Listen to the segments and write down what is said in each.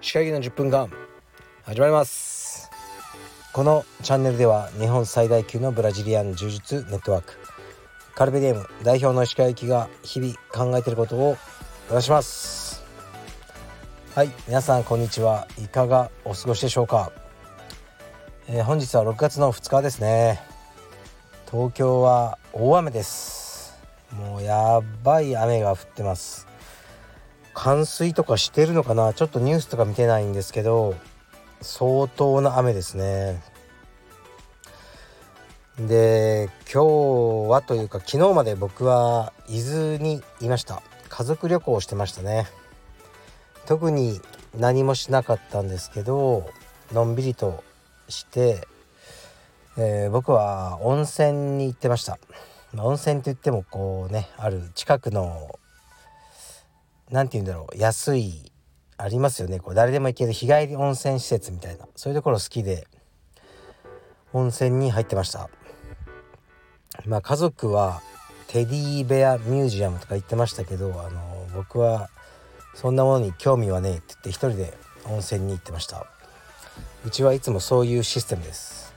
石川の10分間始まります。このチャンネルでは日本最大級のブラジリアン柔術ネットワーク。カルベディエム代表の石川行きが日々考えていることをお話します。はい皆さんこんにちは。いかがお過ごしでしょうか、えー、本日は6月の2日ですね。東京は大雨です。もうやばい雨が降ってます。冠水とかしてるのかな？ちょっとニュースとか見てないんですけど相当な雨ですね。で今日はというか昨日まで僕は伊豆にいました。家族旅行をしてましたね。特に何もしなかったんですけどのんびりとしてえー、僕は温泉に行ってました、温泉って言ってもこうねある近くの何て言うんだろう安いありますよね。こう誰でも行ける日帰り温泉施設みたいな。そういうところ好きで温泉に入ってました。まあ家族はテディベアミュージアムとか言ってましたけどあの僕はそんなものに興味はねえって言って一人で温泉に行ってました。うちはいつもそういうシステムです。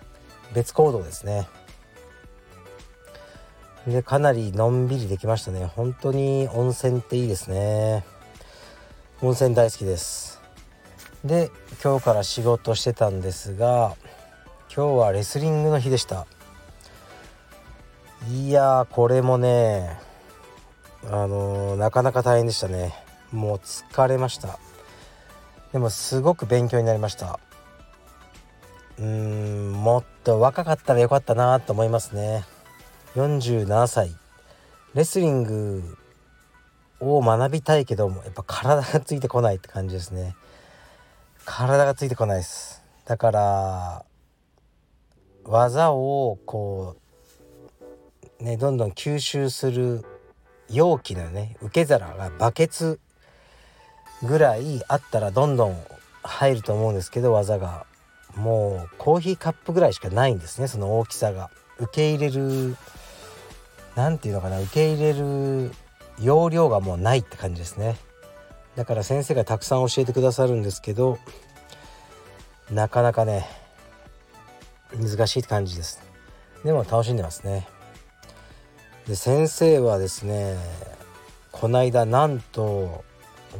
別行動ですね。でかなりのんびりできましたね。本当に温泉っていいですね。温泉大好きです。で今日から仕事してたんですが今日はレスリングの日でした。いやこれもねあのー、なかなか大変でしたね。もう疲れました。でもすごく勉強になりました。うーんもっと若かったらよかったなと思いますね。47歳。レスリングを学びたいけどもやっぱ体がついてこないって感じですね。体がついてこないです。だから技をこうねどんどん吸収する容器のね。受け皿がバケツぐらいあったらどんどん入ると思うんですけど技が。もうコーヒーカップぐらいしかないんですねその大きさが。受け入れる何て言うのかな受け入れる容量がもうないって感じですね。だから先生がたくさん教えてくださるんですけどなかなかね難しいって感じです。でも楽しんでますね。で先生はですねこないだなんと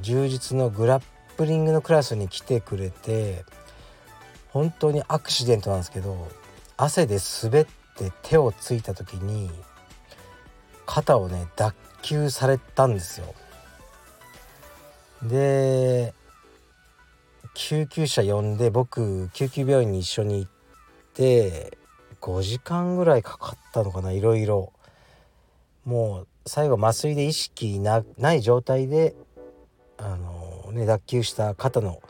充実のグラップリングのクラスに来てくれて本当にアクシデントなんですけど汗で滑って手をついた時に肩をね脱臼されたんですよ。で救急車呼んで僕救急病院に一緒に行って5時間ぐらいかかったのかないろいろもう最後麻酔で意識ない状態であのね脱臼した肩の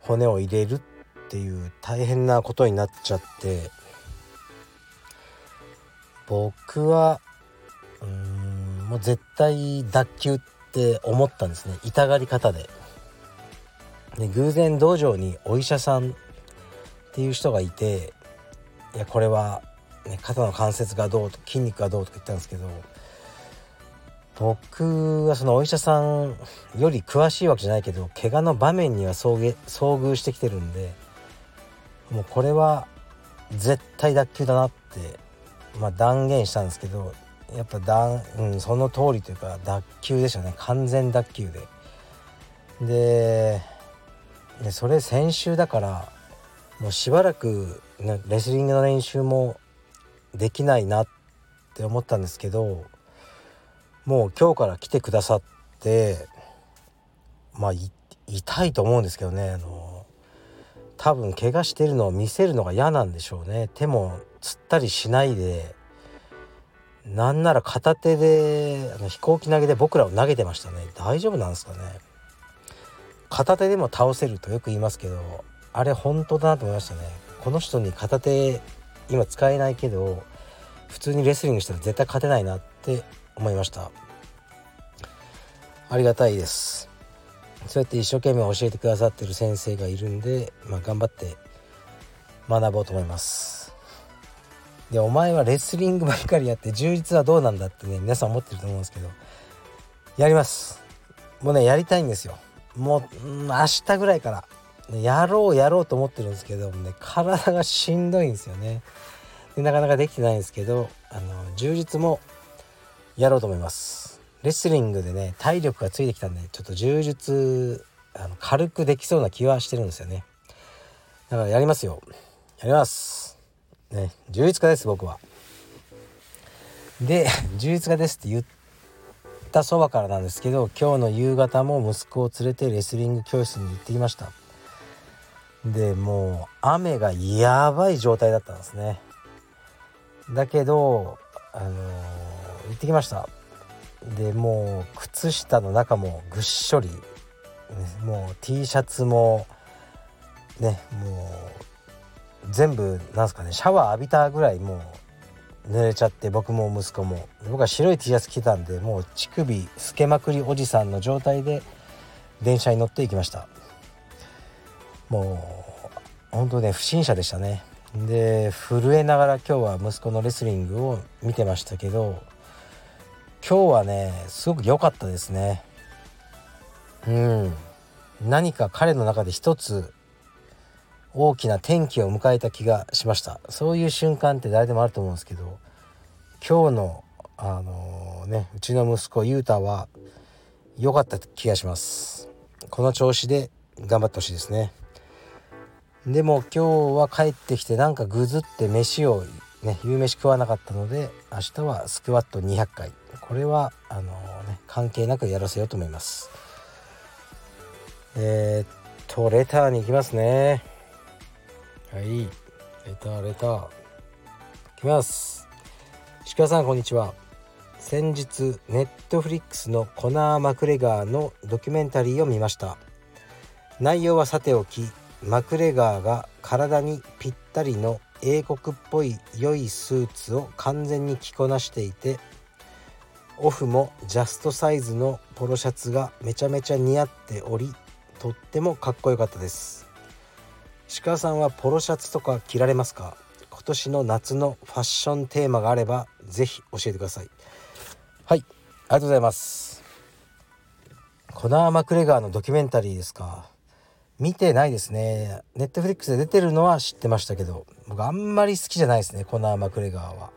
骨を入れるっていう大変なことになっちゃって僕はもう絶対脱臼って思ったんですね痛がり方で。で偶然道場にお医者さんっていう人がいていやこれは、ね、肩の関節がどうと筋肉がどうとか言ったんですけど僕はそのお医者さんより詳しいわけじゃないけど怪我の場面には遭遇してきてるんでもうこれは絶対脱臼だなって、まあ、断言したんですけどやっぱ断、うん、その通りというか脱臼でしたね。完全脱臼で。ででそれ先週だからもうしばらく、ね、レスリングの練習もできないなって思ったんですけどもう今日から来てくださってまあ痛いと思うんですけどね。あの多分怪我してるのを見せるのが嫌なんでしょうね。手もつったりしないでなんなら片手であの飛行機投げで僕らを投げてましたね。大丈夫なんですかね。片手でも倒せるとよく言いますけどあれ本当だなと思いましたね。この人に片手今使えないけど普通にレスリングしたら絶対勝てないなって思いました。ありがたいです。そうやって一生懸命教えてくださってる先生がいるんで、まあ、頑張って学ぼうと思います。でお前はレスリングばっかりやって充実はどうなんだってね皆さん思ってると思うんですけどやります。もうねやりたいんですよ。もう、うん、明日ぐらいから、やろうやろうと思ってるんですけどね体がしんどいんですよね。でなかなかできてないんですけどあの充実もやろうと思います。レスリングでね体力がついてきたんでちょっと充実あの軽くできそうな気はしてるんですよね。だからやりますよ。やります。ね充実家です僕は。で 充実家ですって言ったそばからなんですけど今日の夕方も息子を連れてレスリング教室に行ってきました。でもう雨がやばい状態だったんですね。だけどあのー、行ってきました。でもう靴下の中もぐっしょり。もう T シャツもねもう全部なんすかねシャワー浴びたぐらいもう濡れちゃって僕も息子も。僕は白い T シャツ着てたんでもう乳首透けまくりおじさんの状態で電車に乗っていきました。もう本当ね不審者でしたね。で震えながら今日は息子のレスリングを見てましたけど今日はねすごく良かったですね。うん。何か彼の中で一つ大きな転機を迎えた気がしました。そういう瞬間って誰でもあると思うんですけど今日のあのー、ねうちの息子ゆうたは良かった気がします。この調子で頑張ってほしいですね。でも今日は帰ってきてなんかぐずって飯をね夕飯食わなかったので明日はスクワット200回。これはあのー、ね関係なくやらせようと思います。えー、っとレターに行きますね。はい。レターレター。いきます。鹿さんこんにちは。先日ネットフリックスのコナー・マクレガーのドキュメンタリーを見ました。内容はさておきマクレガーが体にぴったりの英国っぽい良いスーツを完全に着こなしていてオフもジャストサイズのポロシャツがめちゃめちゃ似合っておりとってもかっこよかったです。鹿さんはポロシャツとか着られますか？今年の夏のファッションテーマがあればぜひ教えてください。はいありがとうございます。コナー・マクレガーのドキュメンタリーですか？見てないですね。ネットフリックスで出てるのは知ってましたけど僕あんまり好きじゃないですねコナー・マクレガーは。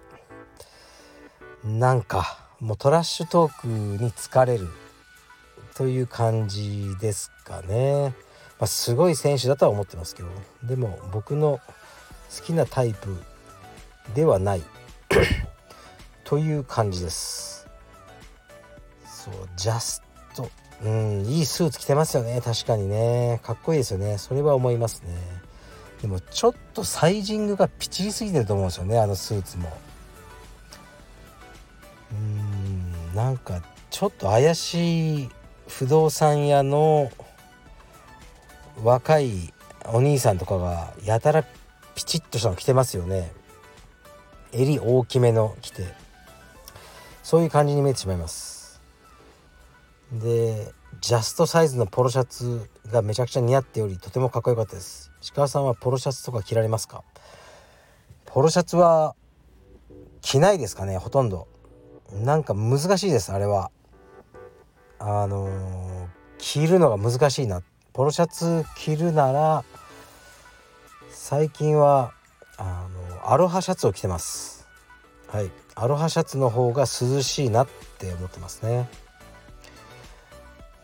なんかもうトラッシュトークに疲れるという感じですかね、まあ、すごい選手だとは思ってますけどでも僕の好きなタイプではない という感じです。そうジャストうんいいスーツ着てますよね。確かにね。かっこいいですよね。それは思いますね。でもちょっとサイジングがピチりすぎてると思うんですよね。あのスーツも。うんなんかちょっと怪しい不動産屋の若いお兄さんとかがやたらピチッとしたの着てますよね。襟大きめの着て。そういう感じに見えてしまいます。でジャストサイズのポロシャツがめちゃくちゃ似合っておりとてもかっこよかったです。石川さんはポロシャツとか着られますか？ポロシャツは着ないですかねほとんど。なんか難しいですあれは。あのー、着るのが難しいなポロシャツ着るなら最近はあのアロハシャツを着てます。はい。アロハシャツの方が涼しいなって思ってますね。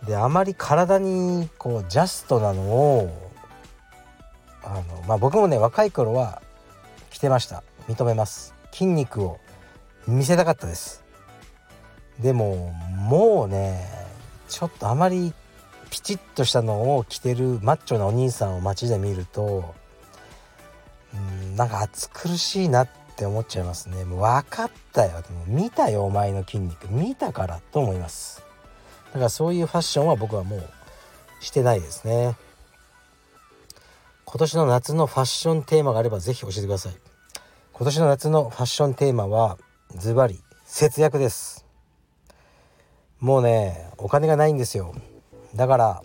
であまり体にこうジャストなのをあのまあ僕もね若い頃は着てました。認めます。筋肉を見せたかったです。でももうねちょっとあまりピチッとしたのを着てるマッチョなお兄さんを街で見るとうんなんか暑苦しいなって思っちゃいますね。もう分かったよ。見たよお前の筋肉。見たからと思います。だからそういうファッションは僕はもうしてないですね。今年の夏のファッションテーマがあれば是非教えてください。今年の夏のファッションテーマはズバリ節約です。もうねお金がないんですよ。だから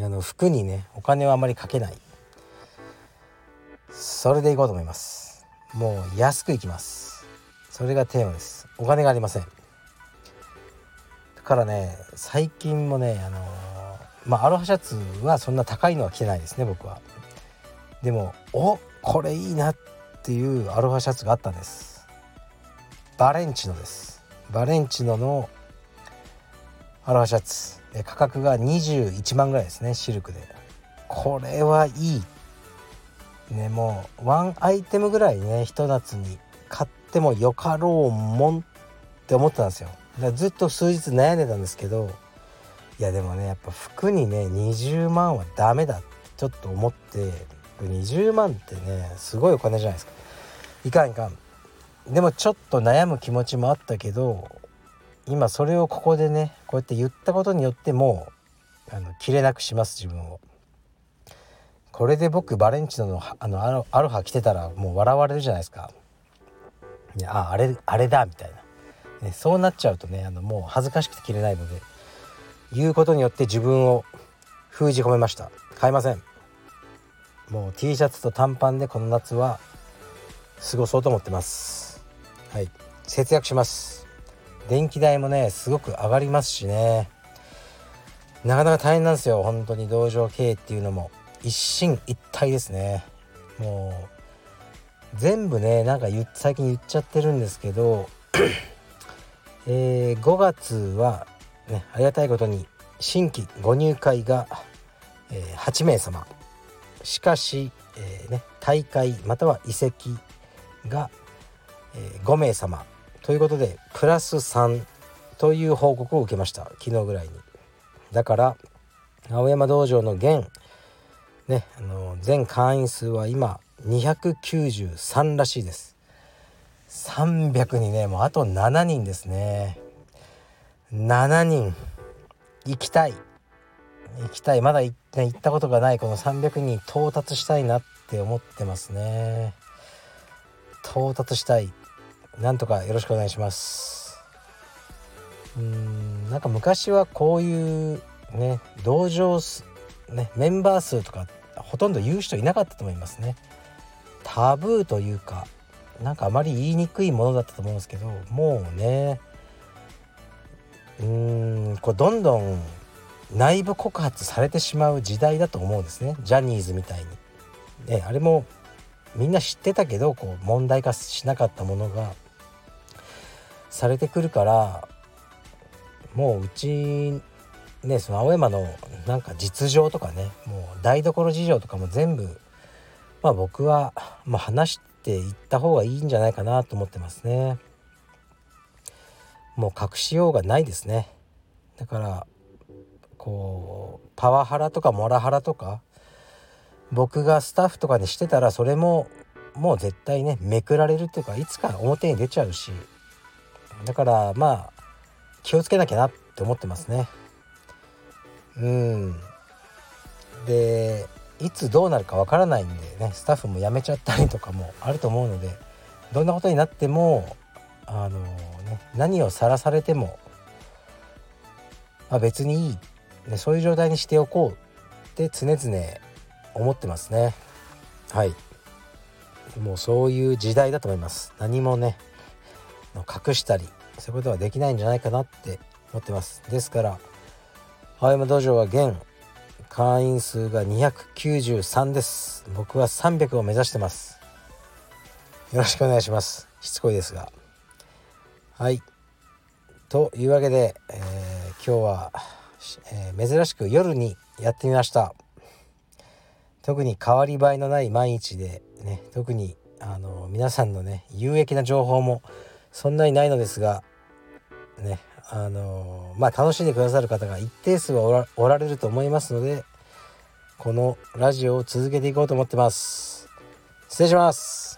あの服にねお金はあまりかけない。それでいこうと思います。もう安くいきます。それがテーマです。お金がありません。だからね最近もねあの、まあアロハシャツはそんな高いのは着てないですね僕は。でもおこれいいなっていうアロハシャツがあったんです。バレンチノです。バレンチノのアロハシャツ。価格が21万ぐらいですねシルクで。これはいい。ねもうワンアイテムぐらいねひと夏に買ってもよかろうもんって思ってたんですよ。だからずっと数日悩んでたんですけどいやでもねやっぱ服にね20万はダメだってちょっと思って20万ってねすごいお金じゃないですか。いかんいかん。でもちょっと悩む気持ちもあったけど今それをここでねこうやって言ったことによってもうあの切れなくします自分を。これで僕バレンチノのあのアロハ着てたらもう笑われるじゃないですか。いやああれあれだみたいな、ね、そうなっちゃうとねあのもう恥ずかしくて着れないので言うことによって自分を封じ込めました。買いません。もう T シャツと短パンでこの夏は過ごそうと思ってます。はい。節約します。電気代もねすごく上がりますしね。なかなか大変なんですよ。本当に道場経営っていうのも。一進一退ですね。もう全部ねなんか最近言っちゃってるんですけどえー、5月はねありがたいことに新規ご入会が、えー、8名様。しかし、えー、ね、大会または移籍が、えー、5名様。ということでプラス3という報告を受けました。昨日ぐらいに。だから青山道場の現ねあの全会員数は今293らしいです。300にねもうあと7人ですね。7人。行きたい。行きたい。まだ行ったことがないこの300人到達したいなって思ってますね。到達したい。なんとかよろしくお願いします。うんなんか昔はこういうね道場ねメンバー数とかほとんど言う人いなかったと思いますね。タブーというかなんかあまり言いにくいものだったと思うんですけどもうねうーんこうどんどん内部告発されてしまう時代だと思うんですね。ジャニーズみたいに。ね、あれもみんな知ってたけどこう問題化しなかったものがされてくるからもううちねその青山のなんか実情とかねもう台所事情とかも全部まあ僕は、まあ、話していった方がいいんじゃないかなと思ってますね。もう隠しようがないですね。だからこうパワハラとかモラハラとか僕がスタッフとかにしてたらそれももう絶対ねめくられるっていうかいつか表に出ちゃうしだからまあ気をつけなきゃなって思ってますね。うん。でいつどうなるかわからないんでねスタッフも辞めちゃったりとかもあると思うのでどんなことになってもあのね何をさらされても、まあ、別にいい、ね、そういう状態にしておこうって常々思ってますね。はい。もうそういう時代だと思います。何もね隠したりそういうことはできないんじゃないかなって思ってます。ですから青山道場は現会員数が293です。僕は300を目指してます。よろしくお願いします。しつこいですが。はい。というわけで、えー、今日は、えー、珍しく夜にやってみました。特に変わり映えのない毎日でね特にあの皆さんのね有益な情報もそんなにないのですがねあのまあ楽しんでくださる方が一定数はおられると思いますのでこのラジオを続けていこうと思ってます。失礼します。